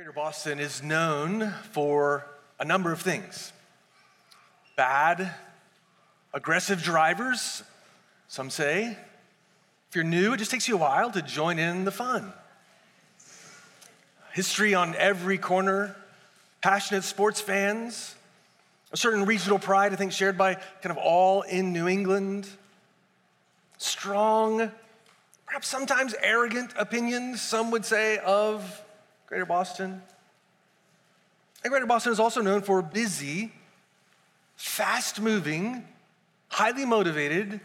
Greater Boston is known for a number of things bad, aggressive drivers, some say. If you're new, it just takes you a while to join in the fun. History on every corner, passionate sports fans, a certain regional pride, I think, shared by kind of all in New England, strong, perhaps sometimes arrogant opinions, some would say, of Greater Boston. And Greater Boston is also known for busy, fast moving, highly motivated,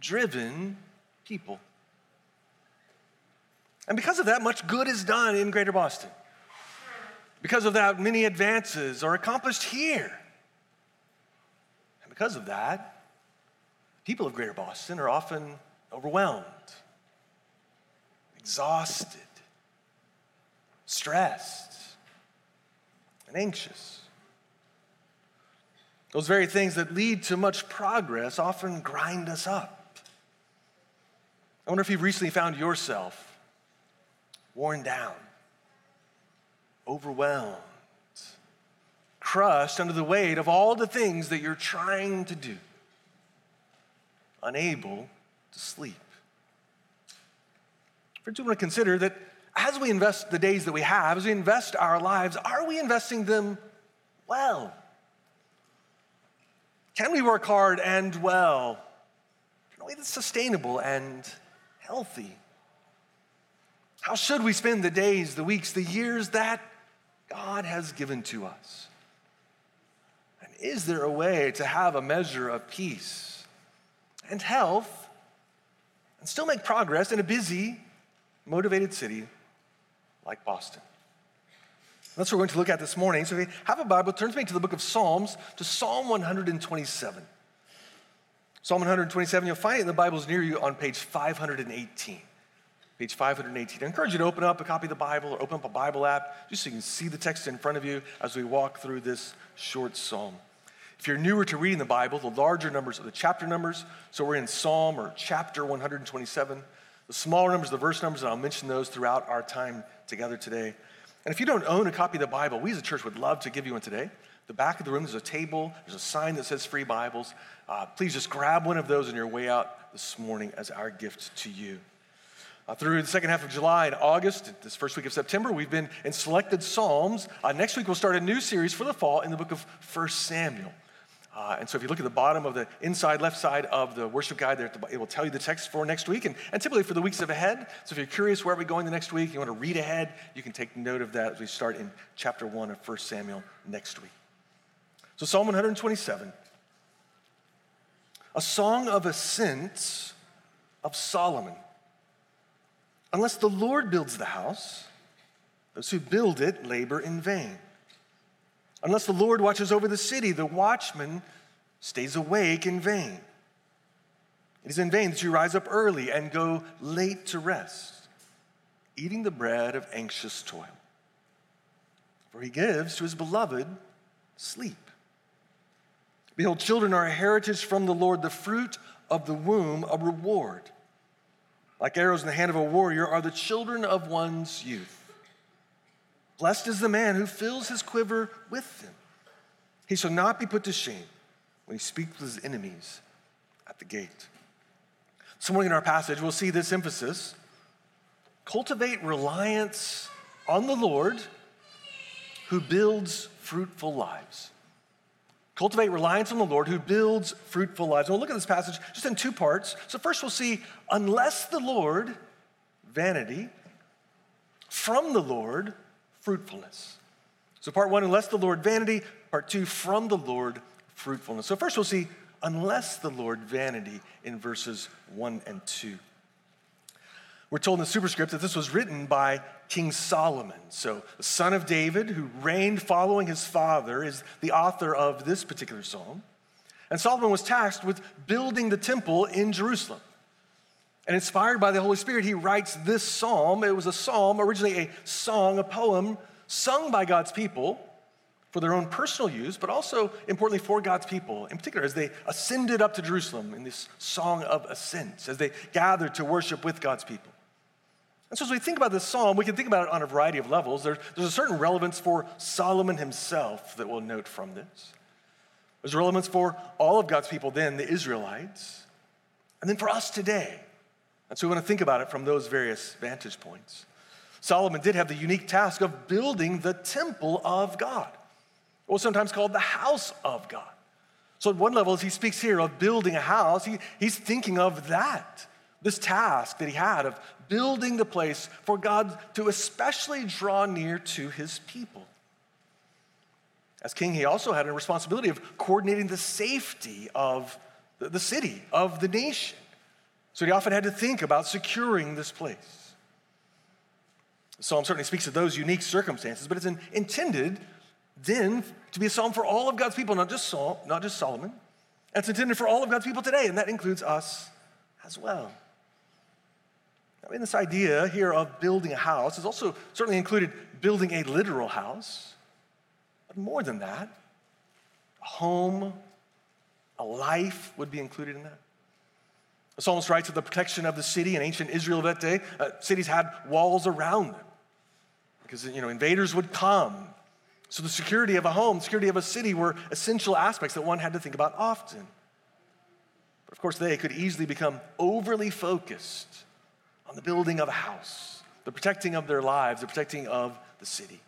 driven people. And because of that, much good is done in Greater Boston. Because of that, many advances are accomplished here. And because of that, people of Greater Boston are often overwhelmed, exhausted, stressed, and anxious. Those very things that lead to much progress often grind us up. I wonder if you've recently found yourself worn down, overwhelmed, crushed under the weight of all the things that you're trying to do, unable to sleep. Friends, we want to consider that as we invest the days that we have, as we invest our lives, are we investing them well? Can we work hard and well in a way that's sustainable and healthy? How should we spend the days, the weeks, the years that God has given to us? And is there a way to have a measure of peace and health and still make progress in a busy, motivated city like Boston. That's what we're going to look at this morning. So if you have a Bible, turn to me to the book of Psalms, to Psalm 127. Psalm 127, you'll find it in the Bibles near you on page 518. Page 518. I encourage you to open up a copy of the Bible or open up a Bible app just so you can see the text in front of you as we walk through this short psalm. If you're newer to reading the Bible, the larger numbers are the chapter numbers. So we're in Psalm or chapter 127. The smaller numbers, the verse numbers, and I'll mention those throughout our time together today. And if you don't own a copy of the Bible, we as a church would love to give you one today. The back of the room, there's a table, there's a sign that says free Bibles. Uh, please just grab one of those on your way out this morning as our gift to you. Uh, through the second half of July and August, this first week of September, we've been in selected Psalms. Uh, next week, we'll start a new series for the fall in the book of 1 Samuel. Uh, and so if you look at the bottom of the inside left side of the worship guide, there it will tell you the text for next week and, and typically for the weeks of ahead. So if you're curious where we're we going the next week, you want to read ahead, you can take note of that as we start in chapter 1 of 1 Samuel next week. So Psalm 127, a song of ascent of Solomon. Unless the Lord builds the house, those who build it labor in vain. Unless the Lord watches over the city, the watchman stays awake in vain. It is in vain that you rise up early and go late to rest, eating the bread of anxious toil. For he gives to his beloved sleep. Behold, children are a heritage from the Lord, the fruit of the womb, a reward. Like arrows in the hand of a warrior are the children of one's youth. Blessed is the man who fills his quiver with them. He shall not be put to shame when he speaks with his enemies at the gate. This morning in our passage, we'll see this emphasis cultivate reliance on the Lord who builds fruitful lives. Cultivate reliance on the Lord who builds fruitful lives. And we'll look at this passage just in two parts. So, first, we'll see unless the Lord, vanity, from the Lord, fruitfulness. So, part one, unless the Lord vanity. Part two, from the Lord fruitfulness. So, first we'll see unless the Lord vanity in verses one and two. We're told in the superscript that this was written by King Solomon. So, the son of David, who reigned following his father, is the author of this particular psalm. And Solomon was tasked with building the temple in Jerusalem. And inspired by the Holy Spirit, he writes this psalm. It was a psalm, originally a song, a poem sung by God's people for their own personal use, but also importantly for God's people, in particular as they ascended up to Jerusalem in this song of ascent, as they gathered to worship with God's people. And so, as we think about this psalm, we can think about it on a variety of levels. There's, there's a certain relevance for Solomon himself that we'll note from this. There's relevance for all of God's people then, the Israelites, and then for us today. And so, we want to think about it from those various vantage points. Solomon did have the unique task of building the temple of God, or sometimes called the house of God. So, at one level, as he speaks here of building a house, he, he's thinking of that, this task that he had of building the place for God to especially draw near to his people. As king, he also had a responsibility of coordinating the safety of the city, of the nation. So he often had to think about securing this place. The psalm certainly speaks of those unique circumstances, but it's intended then to be a psalm for all of God's people, not just Saul, not just Solomon. It's intended for all of God's people today, and that includes us as well. I mean, this idea here of building a house is also certainly included building a literal house, but more than that, a home, a life would be included in that. The psalmist writes of the protection of the city in ancient Israel of that day. Uh, cities had walls around them because you know invaders would come. So the security of a home, security of a city were essential aspects that one had to think about often. But of course, they could easily become overly focused on the building of a house, the protecting of their lives, the protecting of the city.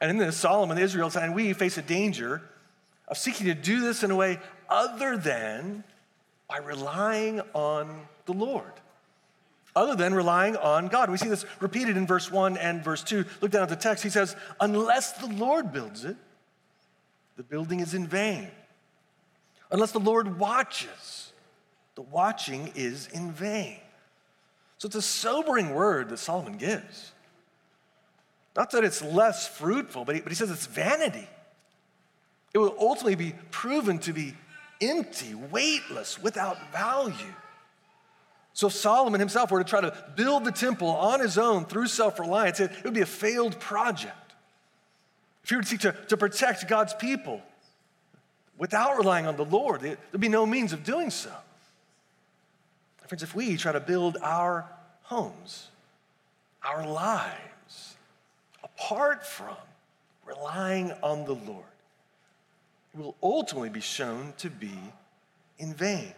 And in this, Solomon, and Israel, and we face a danger of seeking to do this in a way other than by relying on the Lord, other than relying on God. We see this repeated in verse 1 and verse 2. Look down at the text. He says, Unless the Lord builds it, the building is in vain. Unless the Lord watches, the watching is in vain. So it's a sobering word that Solomon gives. Not that it's less fruitful, but he, but he says it's vanity. It will ultimately be proven to be empty, weightless, without value. So Solomon himself were to try to build the temple on his own through self-reliance, it, it would be a failed project. If he were to seek to, to protect God's people without relying on the Lord, there'd be no means of doing so. Friends, if we try to build our homes, our lives, apart from relying on the Lord, will ultimately be shown to be in vain.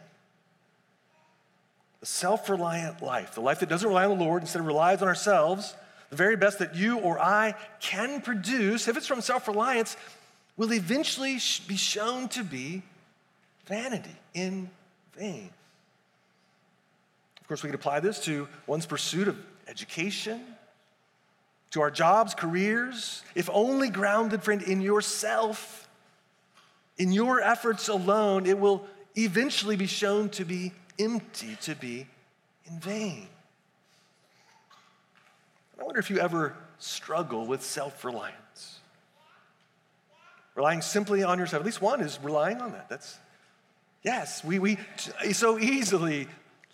The self reliant life, the life that doesn't rely on the Lord, instead relies on ourselves, the very best that you or I can produce, if it's from self reliance, will eventually be shown to be vanity, in vain Of course, we could apply this to one's pursuit of education, to our jobs, careers, if only grounded, friend, in yourself, in your efforts alone, it will eventually be shown to be empty, to be in vain. I wonder if you ever struggle with self reliance. Relying simply on yourself. At least one is relying on that. That's, yes, we, we so easily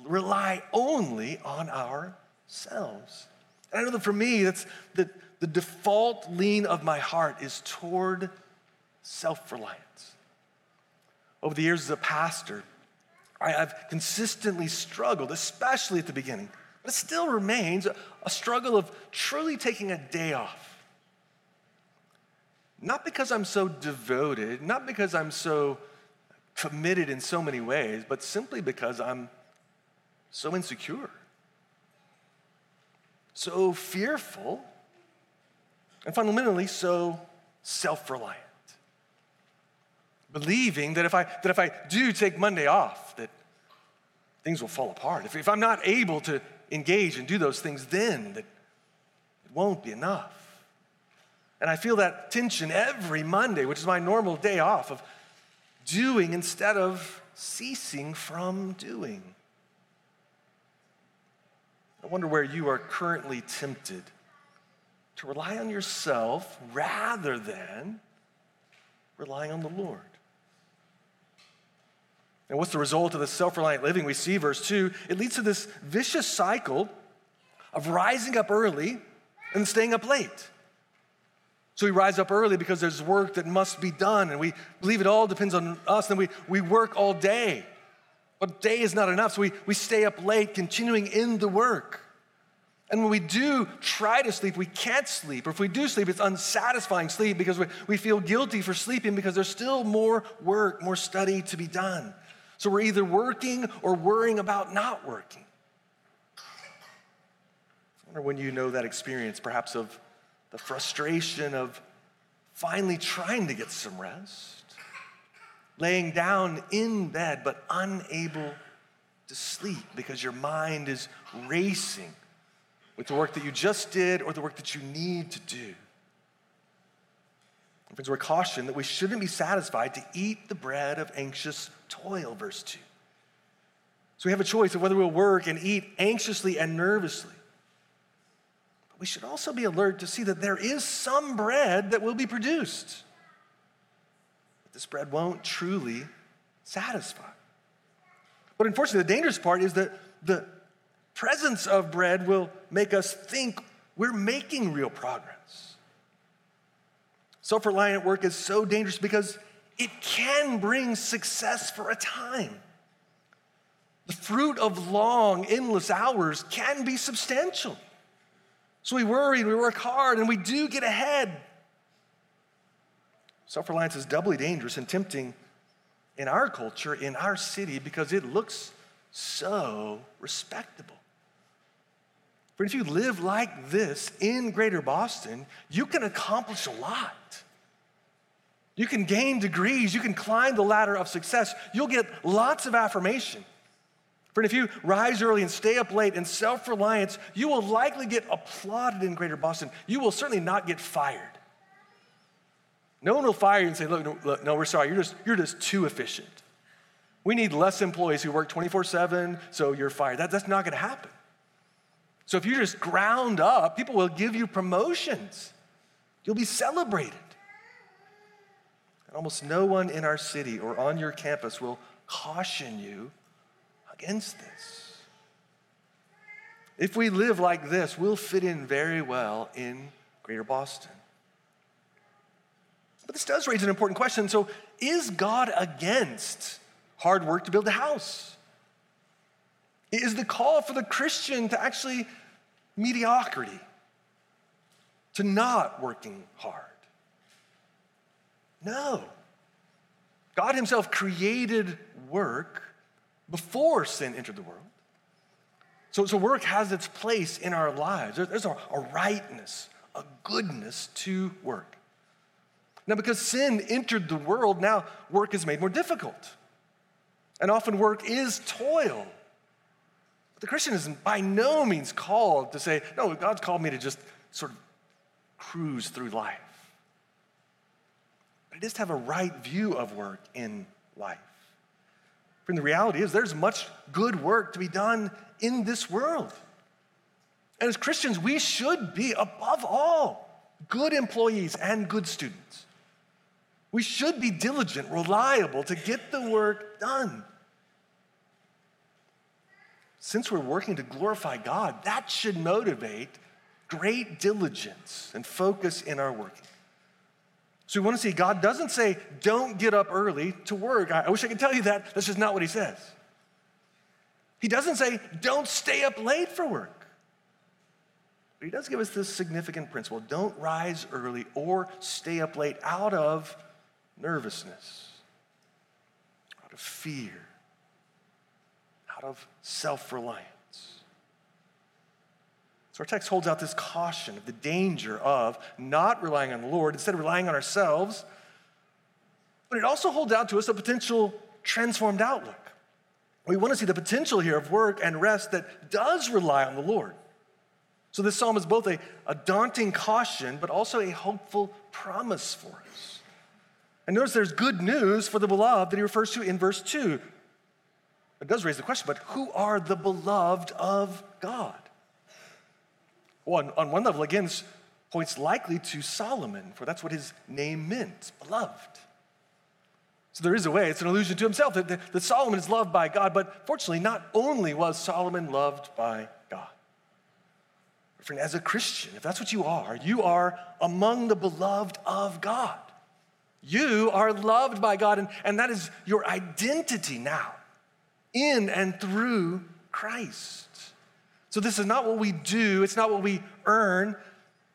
rely only on ourselves. And I know that for me, that's the, the default lean of my heart is toward self reliance. Over the years as a pastor, I, have consistently struggled, especially at the beginning, but it still remains a, struggle of truly taking a day off. Not because I'm so devoted, not because I'm so committed in so many ways, but simply because I'm so insecure, so fearful, and fundamentally so self reliant. Believing that if, I, that if I do take Monday off, that things will fall apart. If, if I'm not able to engage and do those things, then that it won't be enough. And I feel that tension every Monday, which is my normal day off, of doing instead of ceasing from doing. I wonder where you are currently tempted to rely on yourself rather than relying on the Lord. And what's the result of this self reliant living? We see verse 2 it leads to this vicious cycle of rising up early and staying up late. So we rise up early because there's work that must be done, and we believe it all depends on us, and we, we work all day. But day is not enough, so we, we stay up late, continuing in the work. And when we do try to sleep, we can't sleep. Or if we do sleep, it's unsatisfying sleep because we, we feel guilty for sleeping because there's still more work, more study to be done. So we're either working or worrying about not working. I wonder when you know that experience, perhaps of the frustration of finally trying to get some rest, laying down in bed but unable to sleep because your mind is racing with the work that you just did or the work that you need to do. Friends, we're cautioned that we shouldn't be satisfied to eat the bread of anxious toil, verse 2. So we have a choice of whether we'll work and eat anxiously and nervously. But we should also be alert to see that there is some bread that will be produced. But this bread won't truly satisfy. But unfortunately, the dangerous part is that the presence of bread will make us think we're making real progress. Self reliant work is so dangerous because it can bring success for a time. The fruit of long, endless hours can be substantial. So we worry, we work hard, and we do get ahead. Self reliance is doubly dangerous and tempting in our culture, in our city, because it looks so respectable. But if you live like this in greater Boston, you can accomplish a lot. You can gain degrees, you can climb the ladder of success, you'll get lots of affirmation. Friend, if you rise early and stay up late in self reliance, you will likely get applauded in greater Boston. You will certainly not get fired. No one will fire you and say, look, no, look, no we're sorry, you're just, you're just too efficient. We need less employees who work 24 7, so you're fired. That, that's not going to happen. So if you're just ground up, people will give you promotions. You'll be celebrated. And almost no one in our city or on your campus will caution you against this. If we live like this, we'll fit in very well in greater Boston. But this does raise an important question. So, is God against hard work to build a house? Is the call for the Christian to actually mediocrity, to not working hard? No. God Himself created work before sin entered the world. So, so work has its place in our lives. There, there's a, a rightness, a goodness to work. Now, because sin entered the world, now work is made more difficult. And often work is toil. But the Christian is by no means called to say, no, God's called me to just sort of cruise through life. But it is to have a right view of work in life. And the reality is, there's much good work to be done in this world. And as Christians, we should be, above all, good employees and good students. We should be diligent, reliable to get the work done. Since we're working to glorify God, that should motivate great diligence and focus in our working. So we want to see God doesn't say, don't get up early to work. I wish I could tell you that. That's just not what he says. He doesn't say, don't stay up late for work. But he does give us this significant principle don't rise early or stay up late out of nervousness, out of fear, out of self reliance. So our text holds out this caution of the danger of not relying on the Lord, instead of relying on ourselves. But it also holds out to us a potential transformed outlook. We want to see the potential here of work and rest that does rely on the Lord. So this psalm is both a, a daunting caution, but also a hopeful promise for us. And notice there's good news for the beloved that he refers to in verse 2. It does raise the question, but who are the beloved of God? Well, on, on one level, again, points likely to Solomon, for that's what his name meant, beloved. So there is a way, it's an allusion to himself that, that, that Solomon is loved by God, but fortunately, not only was Solomon loved by God. Friend, as a Christian, if that's what you are, you are among the beloved of God. You are loved by God, and, and that is your identity now in and through Christ. So this is not what we do, it's not what we earn,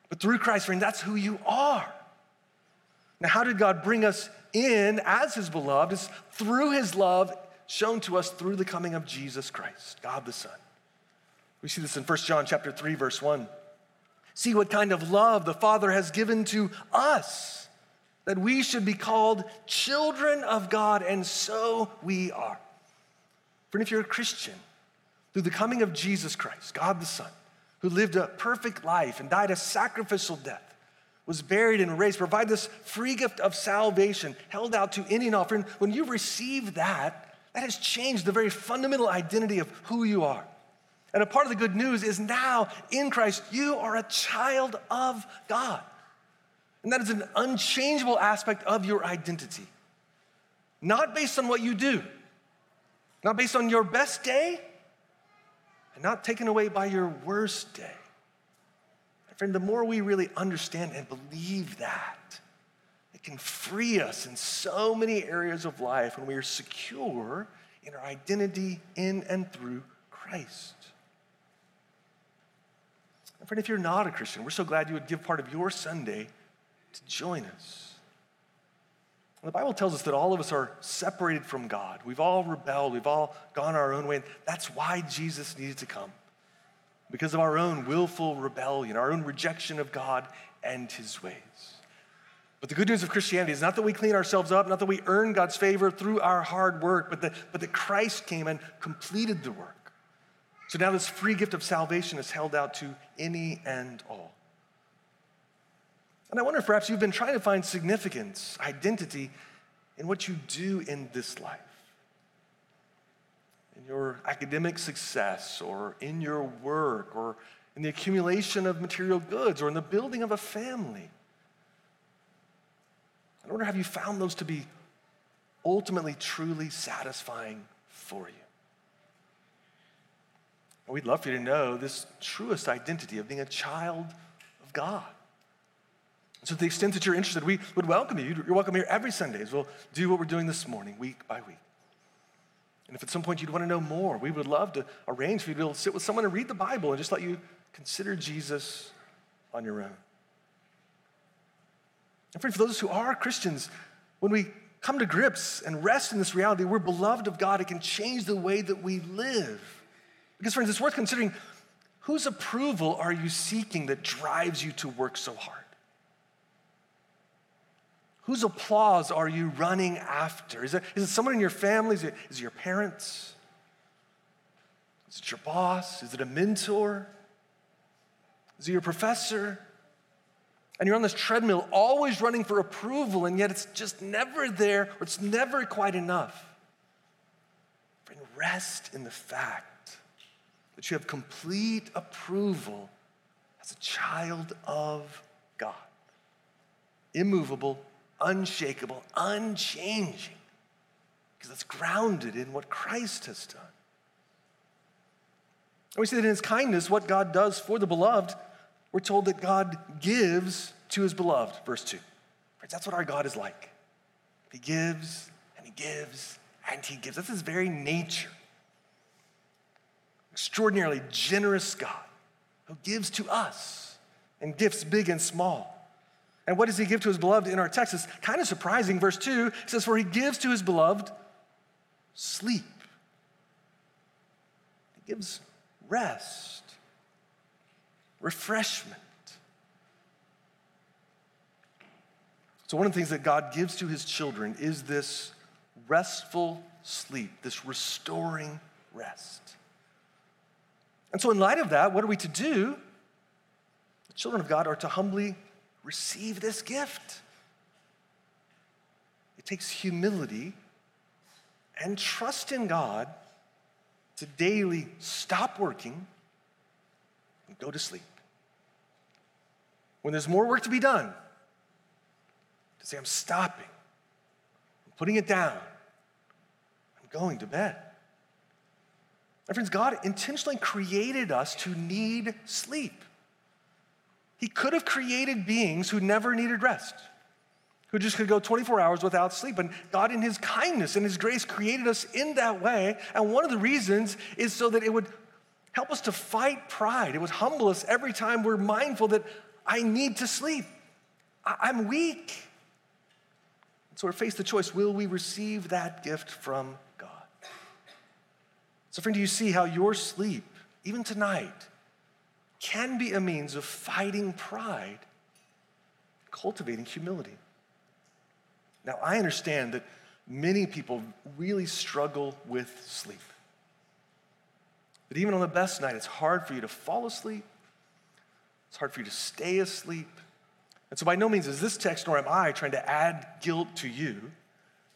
but through Christ, friend, that's who you are. Now, how did God bring us in as his beloved? It's through his love shown to us through the coming of Jesus Christ, God the Son. We see this in 1 John chapter 3, verse 1. See what kind of love the Father has given to us, that we should be called children of God, and so we are. Friend, if you're a Christian, through the coming of Jesus Christ, God the Son, who lived a perfect life and died a sacrificial death, was buried and raised, provide this free gift of salvation held out to any and all. Friend, when you receive that, that has changed the very fundamental identity of who you are. And a part of the good news is now in Christ, you are a child of God. And that is an unchangeable aspect of your identity. Not based on what you do, not based on your best day, and not taken away by your worst day. Friend, the more we really understand and believe that, it can free us in so many areas of life when we are secure in our identity in and through Christ. And friend, if you're not a Christian, we're so glad you would give part of your Sunday to join us. And the Bible tells us that all of us are separated from God. We've all rebelled, we've all gone our own way. And that's why Jesus needed to come because of our own willful rebellion, our own rejection of God and his ways. But the good news of Christianity is not that we clean ourselves up, not that we earn God's favor through our hard work, but that, but that Christ came and completed the work. So now this free gift of salvation is held out to any and all. And I wonder if perhaps you've been trying to find significance, identity in what you do in this life. In your academic success, or in your work, or in the accumulation of material goods, or in the building of a family. I wonder, have you found those to be ultimately, truly satisfying for you? We'd love for you to know this truest identity of being a child of God. So, to the extent that you're interested, we would welcome you. You're welcome here every Sunday as we'll do what we're doing this morning, week by week. And if at some point you'd want to know more, we would love to arrange for you to be able to sit with someone and read the Bible and just let you consider Jesus on your own. And for those who are Christians, when we come to grips and rest in this reality, we're beloved of God, it can change the way that we live. Because, friends, it's worth considering whose approval are you seeking that drives you to work so hard? Whose applause are you running after? Is it, is it someone in your family? Is it, is it your parents? Is it your boss? Is it a mentor? Is it your professor? And you're on this treadmill, always running for approval, and yet it's just never there, or it's never quite enough. Rest in the fact that you have complete approval as a child of God. Immovable, unshakable, unchanging, because it's grounded in what Christ has done. And we see that in his kindness, what God does for the beloved, we're told that God gives to his beloved, verse 2. That's what our God is like. He gives and he gives and he gives. That's his very nature extraordinarily generous God who gives to us and gifts big and small. And what does he give to his beloved in our text? It's kind of surprising. Verse 2 says, For he gives to his beloved sleep. He gives rest, refreshment. So, one of the things that God gives to his children is this restful sleep, this restoring rest. And so, in light of that, what are we to do? The children of God are to humbly receive this gift. It takes humility and trust in God to daily stop working and go to sleep. When there's more work to be done, to say, I'm stopping, I'm putting it down, I'm going to bed. My friends, God intentionally created us to need sleep. He could have created beings who never needed rest, who just could go 24 hours without sleep. And God, in His kindness and His grace, created us in that way. And one of the reasons is so that it would Help us to fight pride. It would humble us every time we're mindful that I need to sleep. I- am weak. So we're faced the choice will we receive that gift from God? So, friend, do you see how your sleep, even tonight, can be a means of fighting pride, cultivating humility? Now, I understand that many people really struggle with sleep. But even on the best night, it's hard for you to fall asleep. It's hard for you to stay asleep. And so, by no means is this text, nor am I, trying to add guilt to you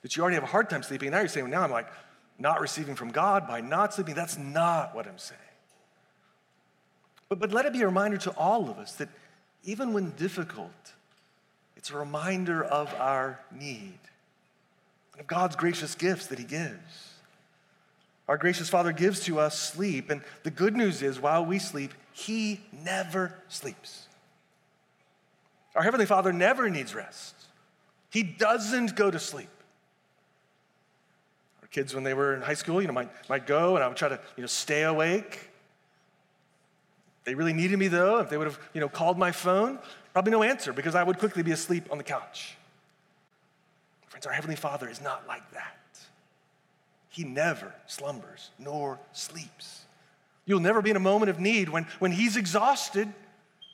that you already have a hard time sleeping. Now you're saying, well, now I'm like not receiving from God by not sleeping. That's not what I'm saying. But, but let it be a reminder to all of us that even when difficult, it's a reminder of our need, and of God's gracious gifts that He gives. Our gracious Father gives to us sleep, and the good news is while we sleep, He never sleeps. Our Heavenly Father never needs rest, He doesn't go to sleep. Our kids, when they were in high school, you know, might, might go and I would try to, you know, stay awake. They really needed me though. If they would have, you know, called my phone, probably no answer because I would quickly be asleep on the couch. Friends, our Heavenly Father is not like that. He never slumbers nor sleeps. You'll never be in a moment of need when, when He's exhausted,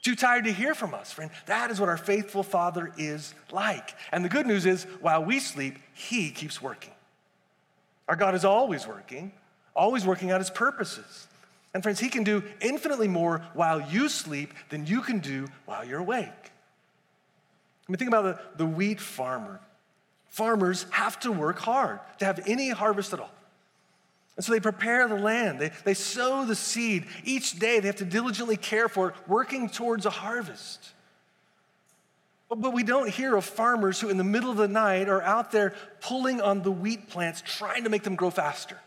too tired to hear from us, friend. That is what our faithful Father is like. And the good news is, while we sleep, He keeps working. Our God is always working, always working out His purposes. And friends, He can do infinitely more while you sleep than you can do while you're awake. I mean, think about the, the wheat farmer. Farmers have to work hard to have any harvest at all. And so they prepare the land, they, they sow the seed. Each day they have to diligently care for it, working towards a harvest. But, but we don't hear of farmers who, in the middle of the night, are out there pulling on the wheat plants, trying to make them grow faster.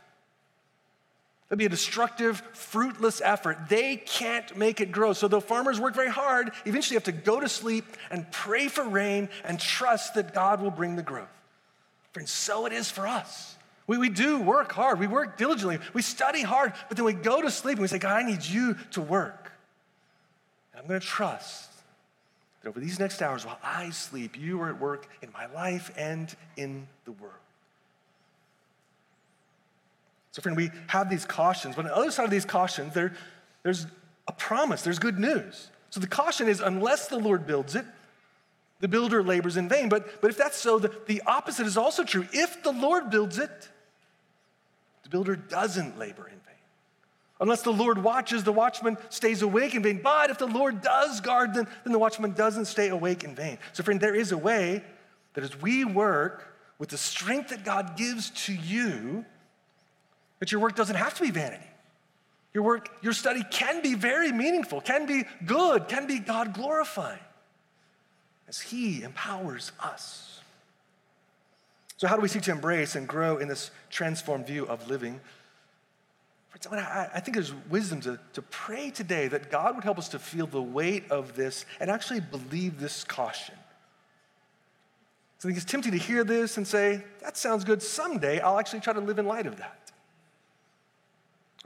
It'd be a destructive, fruitless effort. They can't make it grow. So, though farmers work very hard, eventually have to go to sleep and pray for rain and trust that God will bring the growth. Friends, so it is for us. We, we do work hard, we work diligently, we study hard, but then we go to sleep and we say, God, I need you to work. And I'm going to trust that over these next hours while I sleep, you are at work in my life and in the world. So, friend, we have these cautions, but on the other side of these cautions, there, there's a promise, there's good news. So the caution is unless the Lord builds it, the builder labors in vain. But, but if that's so, the, the opposite is also true. If the Lord builds it, the builder doesn't labor in vain. Unless the Lord watches, the watchman stays awake in vain. But if the Lord does guard, then, then the watchman doesn't stay awake in vain. So, friend, there is a way that as we work with the strength that God gives to you, but your work doesn't have to be vanity. Your work, your study can be very meaningful, can be good, can be God glorifying as He empowers us. So, how do we seek to embrace and grow in this transformed view of living? I think there's wisdom to, to pray today that God would help us to feel the weight of this and actually believe this caution. So I think it's tempting to hear this and say, that sounds good. Someday I'll actually try to live in light of that.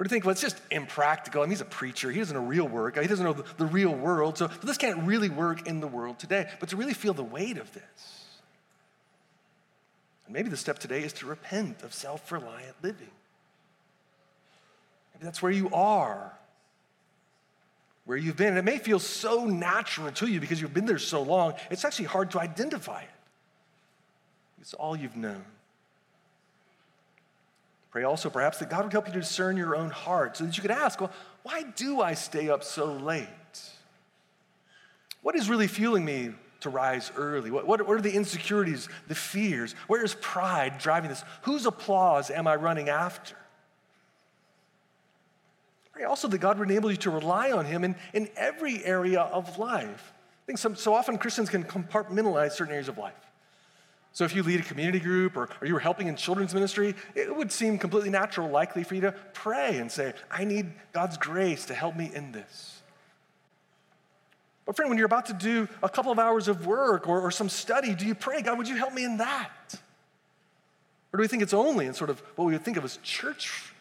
Or to think, well, it's just impractical. I mean, he's a preacher. He doesn't know real work. He doesn't know the, the real world. So, so this can't really work in the world today. But to really feel the weight of this. And maybe the step today is to repent of self reliant living. Maybe that's where you are, where you've been. And it may feel so natural to you because you've been there so long, it's actually hard to identify it. It's all you've known. Pray also, perhaps, that God would help you to discern your own heart so that you could ask, well, why do I stay up so late? What is really fueling me to rise early? What, what, what are the insecurities, the fears? Where is pride driving this? Whose applause am I running after? Pray also that God would enable you to rely on Him in, in every area of life. I think some, so often Christians can compartmentalize certain areas of life. So if you lead a community group or, or you were helping in children's ministry, it would seem completely natural, likely for you to pray and say, I need God's grace to help me in this. But friend, when you're about to do a couple of hours of work or, or some study, do you pray, God, would you help me in that? Or do we think it's only in sort of what we would think of as church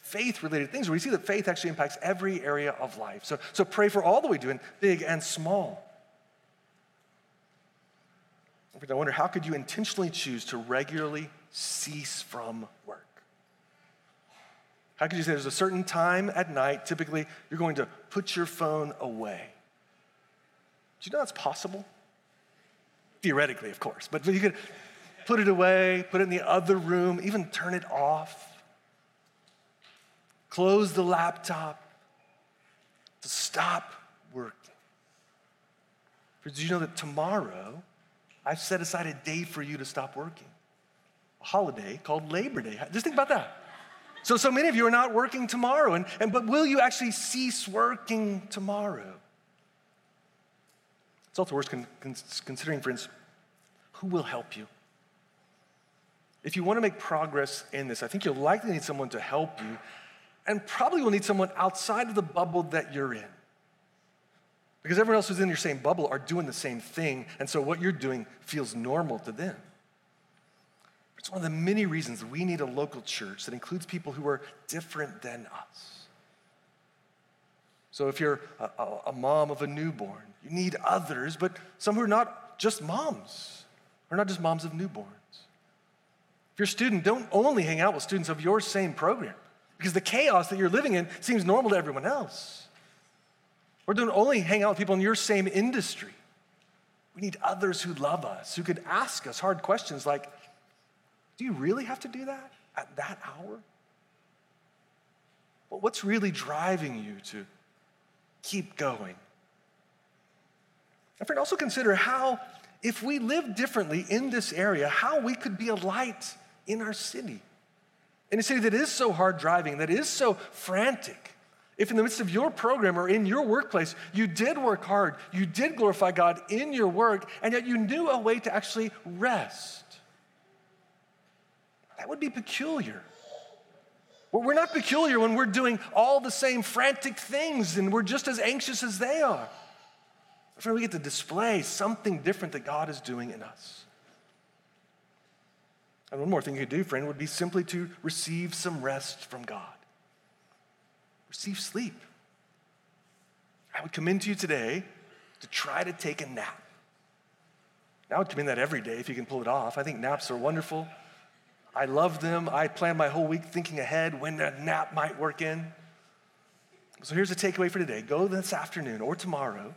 faith related things where we see that faith actually impacts every area of life. So, so pray for all that we do, in big and small. I wonder how could you intentionally choose to regularly cease from work? How could you say there's a certain time at night, typically, you're going to put your phone away? Do you know that's possible? Theoretically, of course, but you could put it away, put it in the other room, even turn it off. Close the laptop to stop working. Did you know that tomorrow I've set aside a day for you to stop working? A holiday called Labor Day. Just think about that. So, so many of you are not working tomorrow, and, and, but will you actually cease working tomorrow? It's also worth con- considering, friends, who will help you? If you want to make progress in this, I think you'll likely need someone to help you, and probably will need someone outside of the bubble that you're in. Because everyone else who's in your same bubble are doing the same thing, and so what you're doing feels normal to them. It's one of the many reasons we need a local church that includes people who are different than us. So if you're a, a, a mom of a newborn, you need others, but some who are not just moms, are not just moms of newborns. If you're a student, don't only hang out with students of your same program because the chaos that you're living in seems normal to everyone else. Or don't only hang out with people in your same industry. We need others who love us, who could ask us hard questions like, Do you really have to do that at that hour? Well, what's really driving you to keep going? And friend, also consider how, if we live differently in this area, how we could be a light in our city. In a city that is so hard driving, that is so frantic. If in the midst of your program or in your workplace, you did work hard, you did glorify God in your work, and yet you knew a way to actually rest, that would be peculiar. We're not peculiar when we're doing all the same frantic things and we're just as anxious as they are. Friend, we get to display something different that God is doing in us. And one more thing you could do, friend, would be simply to receive some rest from God. Receive sleep. I would commend to you today to try to take a nap. Now I would commend that every day if you can pull it off. I think naps are wonderful. I love them. I plan my whole week thinking ahead when a nap might work in. So here's a takeaway for today go this afternoon or tomorrow.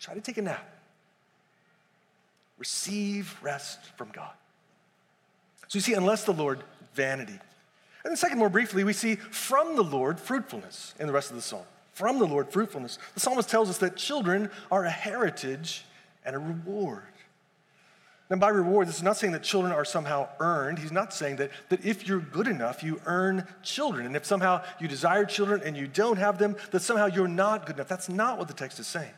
Try to take a nap. Receive rest from God. So you see, unless the Lord, vanity. And then, second, more briefly, we see from the Lord fruitfulness in the rest of the psalm. From the Lord fruitfulness. The psalmist tells us that children are a heritage and a reward. Now, by reward, this is not saying that children are somehow earned. He's not saying that, that if you're good enough, you earn children. And if somehow you desire children and you don't have them, that somehow you're not good enough. That's not what the text is saying.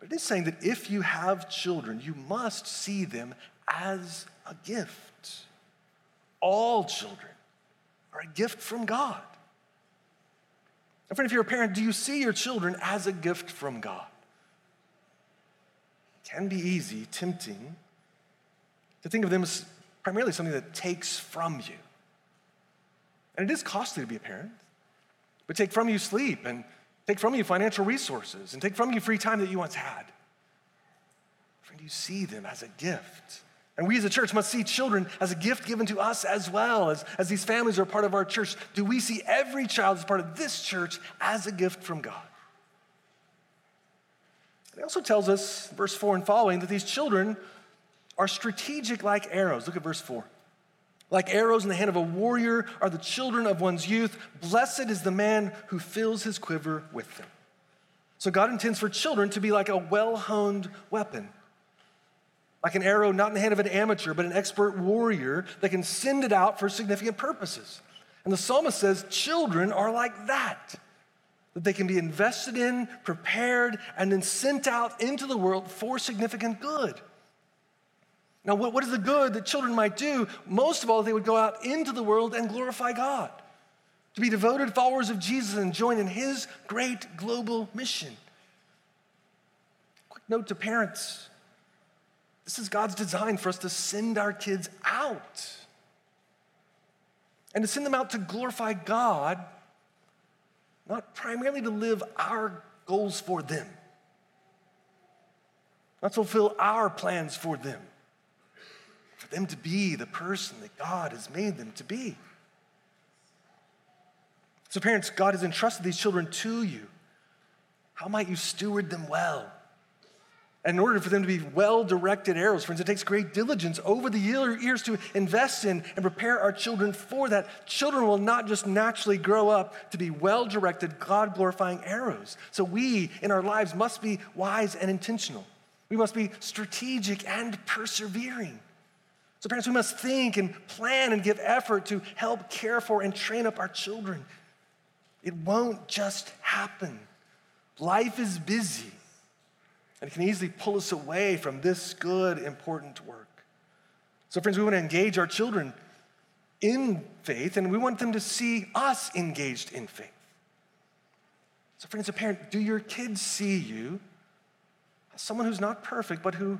But it is saying that if you have children, you must see them as a gift. All children are a gift from God. And friend, if you're a parent, do you see your children as a gift from God? It can be easy, tempting, to think of them as primarily something that takes from you. And it is costly to be a parent, but take from you sleep and take from you financial resources and take from you free time that you once had. Friend, you see them as a gift. And we as a church must see children as a gift given to us as well, as, as these families are part of our church. Do we see every child as part of this church as a gift from God? It also tells us, verse 4 and following, that these children are strategic like arrows. Look at verse 4. Like arrows in the hand of a warrior are the children of one's youth. Blessed is the man who fills his quiver with them. So God intends for children to be like a well honed weapon like an arrow not in the hand of an amateur, but an expert warrior that can send it out for significant purposes. And the psalmist says children are like that, that they can be invested in, prepared, and then sent out into the world for significant good. Now, what, what is the good that children might do? Most of all, they would go out into the world and glorify God, to be devoted followers of Jesus and join in his great global mission. Quick note to parents this is God's design for us to send our kids out. and to send them out to glorify God, not primarily to live our goals for them, not to fulfill our plans for them, for them to be the person that God has made them to be. So, parents, God has entrusted these children to you. How might you steward them well? In order for them to be well directed arrows, friends, it takes great diligence over the years to invest in and prepare our children for that. Children will not just naturally grow up to be well directed, God glorifying arrows. So we in our lives must be wise and intentional. We must be strategic and persevering. So, parents, we must think and plan and give effort to help care for and train up our children. It won't just happen. Life is busy and it can easily pull us away from this good, important work. So, friends, we want to engage our children in faith, and we want them to see us engaged in faith. So, friends, a parent, do your kids see you as someone who's not perfect, but who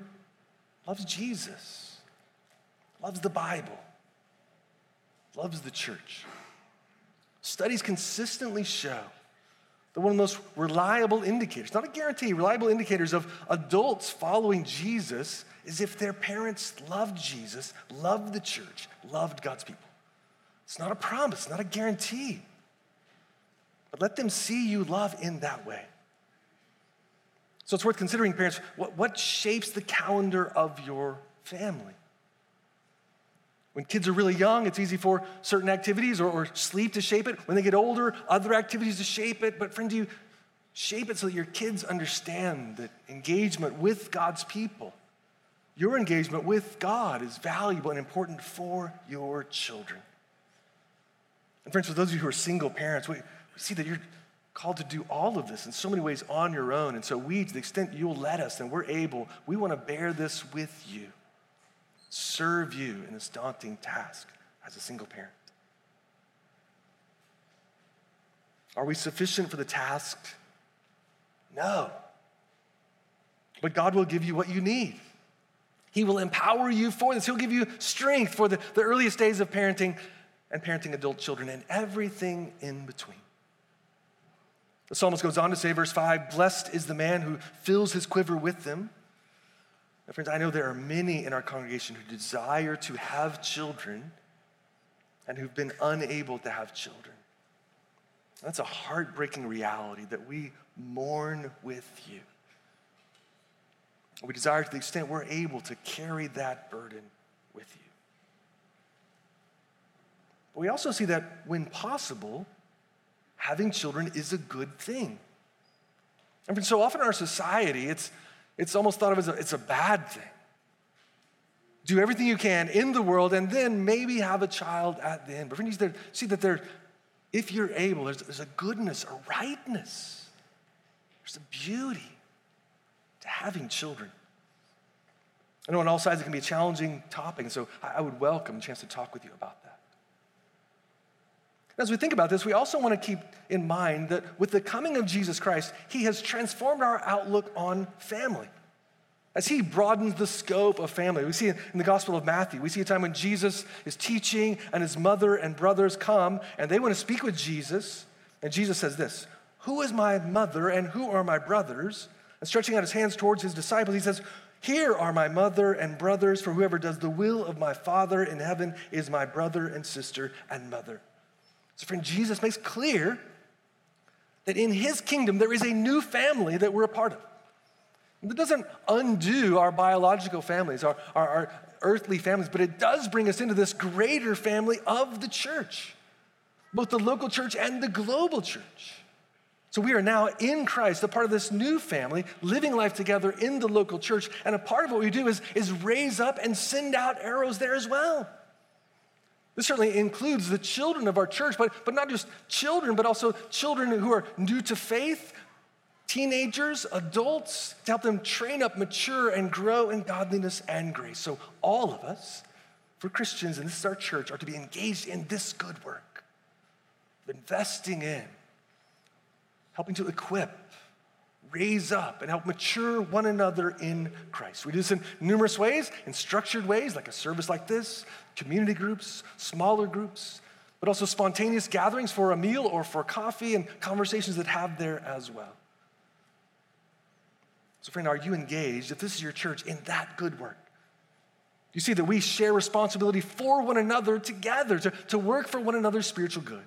loves Jesus, loves the Bible, loves the church? Studies consistently show that one of the most reliable indicators, not a guarantee, reliable indicators of adults following Jesus is if their parents loved Jesus, loved the church, loved God's people. It's not a promise, not a guarantee. But let them see you love in that way. So it's worth considering, parents, what, what shapes the calendar of your family? When kids are really young, it's easy for certain activities or, or, sleep to shape it. When they get older, other activities to shape it. But, friend, you shape it so that your kids understand that engagement with God's people, your engagement with God, is valuable and important for your children. And, friends, for those of you who are single parents, we, we see that you're called to do all of this in so many ways on your own. And so, we, to the extent you'll let us and we're able, we want to bear this with you serve you in this daunting task as a single parent? Are we sufficient for the task? No. But God will give you what you need. He will empower you for this. He'll give you strength for the, the earliest days of parenting and parenting adult children and everything in between. The psalmist goes on to say, verse 5 Blessed is the man who fills his quiver with them. Now, friends, I know there are many in our congregation who desire to have children and who've been unable to have children. That's a heartbreaking reality that we mourn with you. We desire to the extent we're able to carry that burden with you. But we also see that when possible, having children is a good thing. I And so often in our society, it's it's almost thought of as a, it's a bad thing. Do everything you can in the world and then maybe have a child at the end. But see that there, if you're able, there's, there's a goodness, a rightness, there's a beauty to having children. I know on all sides it can be a challenging topic, so I would welcome a chance to talk with you about that. As we think about this, we also want to keep in mind that with the coming of Jesus Christ, he has transformed our outlook on family. As he broadens the scope of family, we see in the Gospel of Matthew, we see a time when Jesus is teaching and his mother and brothers come and they want to speak with Jesus. And Jesus says this Who is my mother and who are my brothers? And stretching out his hands towards his disciples, he says, Here are my mother and brothers, for whoever does the will of my Father in heaven is my brother and sister and mother. So, friend, Jesus makes clear that in his kingdom there is a new family that we're a part of. That doesn't undo our biological families, our, our, our, earthly families, but it does bring us into this greater family of the church, both the local church and the global church. So we are now in Christ, a part of this new family, living life together in the local church. And a part of what we do is, is raise up and send out arrows there as well. This certainly includes the children of our church, but, but not just children, but also children who are new to faith, teenagers, adults, to help them train up, mature, and grow in godliness and grace. So, all of us, for Christians, and this is our church, are to be engaged in this good work, investing in, helping to equip, raise up and help mature one another in Christ. We do this in numerous ways, in structured ways, like a service like this, community groups, smaller groups. But also spontaneous gatherings for a meal or for coffee and conversations that have there as well. So, friend, are you engaged, if this is your church, in that good work? You see that we share responsibility for one another together to, to work for one another's spiritual good.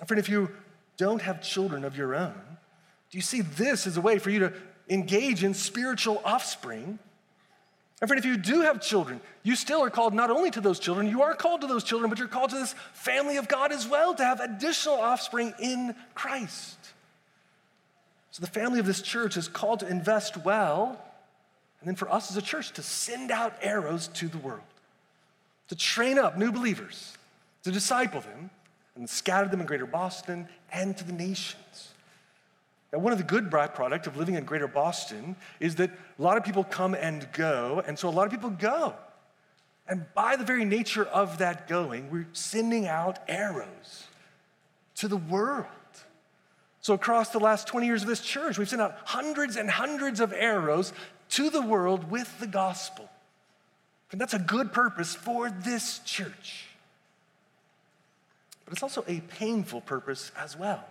And friend, if you don't have children of your own, do you see this as a way for you to engage in spiritual offspring? And friend, if you do have children, you still are called not only to those children, you are called to those children, but you're called to this family of God as well to have additional offspring in Christ. So the family of this church is called to invest well, and then for us as a church to send out arrows to the world, to train up new believers, to disciple them, and scatter them in greater Boston and to the nations. Now, one of the good byproducts of living in greater Boston is that a lot of people come and go, and so a lot of people go. And by the very nature of that going, we're sending out arrows to the world. So, across the last 20 years of this church, we've sent out hundreds and hundreds of arrows to the world with the gospel. And that's a good purpose for this church. But it's also a painful purpose as well.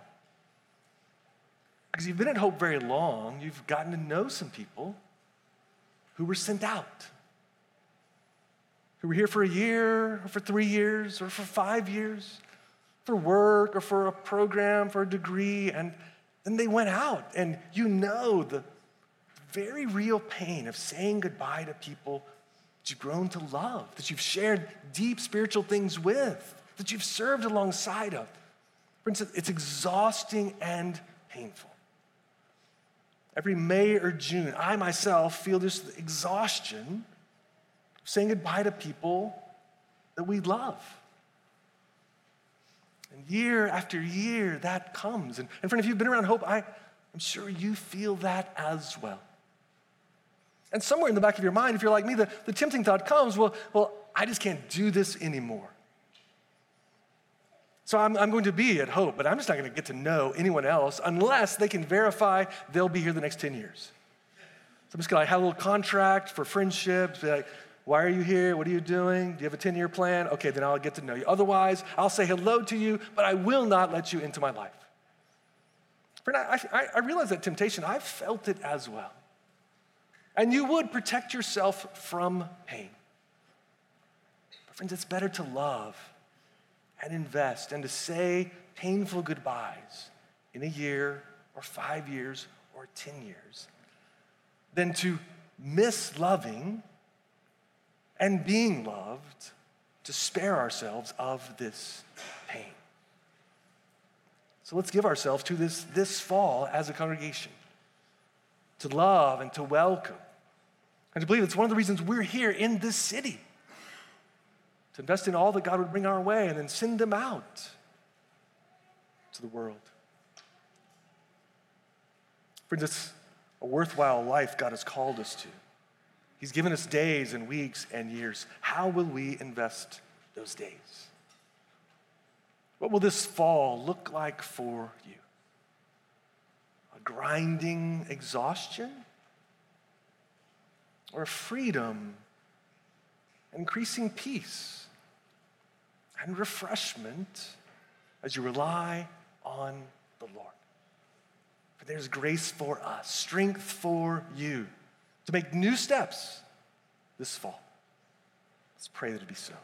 Because you've been at Hope very long, you've gotten to know some people who were sent out, who were here for a year, or for three years, or for five years for work or for a program, for a degree, and then they went out. And you know the very real pain of saying goodbye to people that you've grown to love, that you've shared deep spiritual things with, that you've served alongside of. For instance, it's exhausting and painful. Every May or June, I myself feel this exhaustion saying goodbye to people that we love. And year after year, that comes. And, and friend, if you've been around Hope, I, I'm sure you feel that as well. And somewhere in the back of your mind, if you're like me, the, the tempting thought comes, well, well, I just can't do this anymore. So I'm, I'm going to be at Hope, but I'm just not going to get to know anyone else unless they can verify they'll be here the next 10 years. So I'm just going to have a little contract for friendships, be like, why are you here? What are you doing? Do you have a 10 year plan? Okay, then I'll get to know you. Otherwise, I'll say hello to you, but I will not let you into my life. Friend, I, I, I realize that temptation. I've felt it as well. And you would protect yourself from pain. But, friends, it's better to love and invest and to say painful goodbyes in a year or five years or 10 years than to miss loving and being loved to spare ourselves of this pain. So let's give ourselves to this this fall as a congregation to love and to welcome and to believe it's one of the reasons we're here in this city to invest in all that God would bring our way and then send them out to the world. Friends, it's a worthwhile life God has called us to. He's given us days and weeks and years. How will we invest those days? What will this fall look like for you? A grinding exhaustion? Or a freedom, increasing peace, and refreshment as you rely on the Lord? For there's grace for us, strength for you to make new steps this fall. Let's pray that it be so.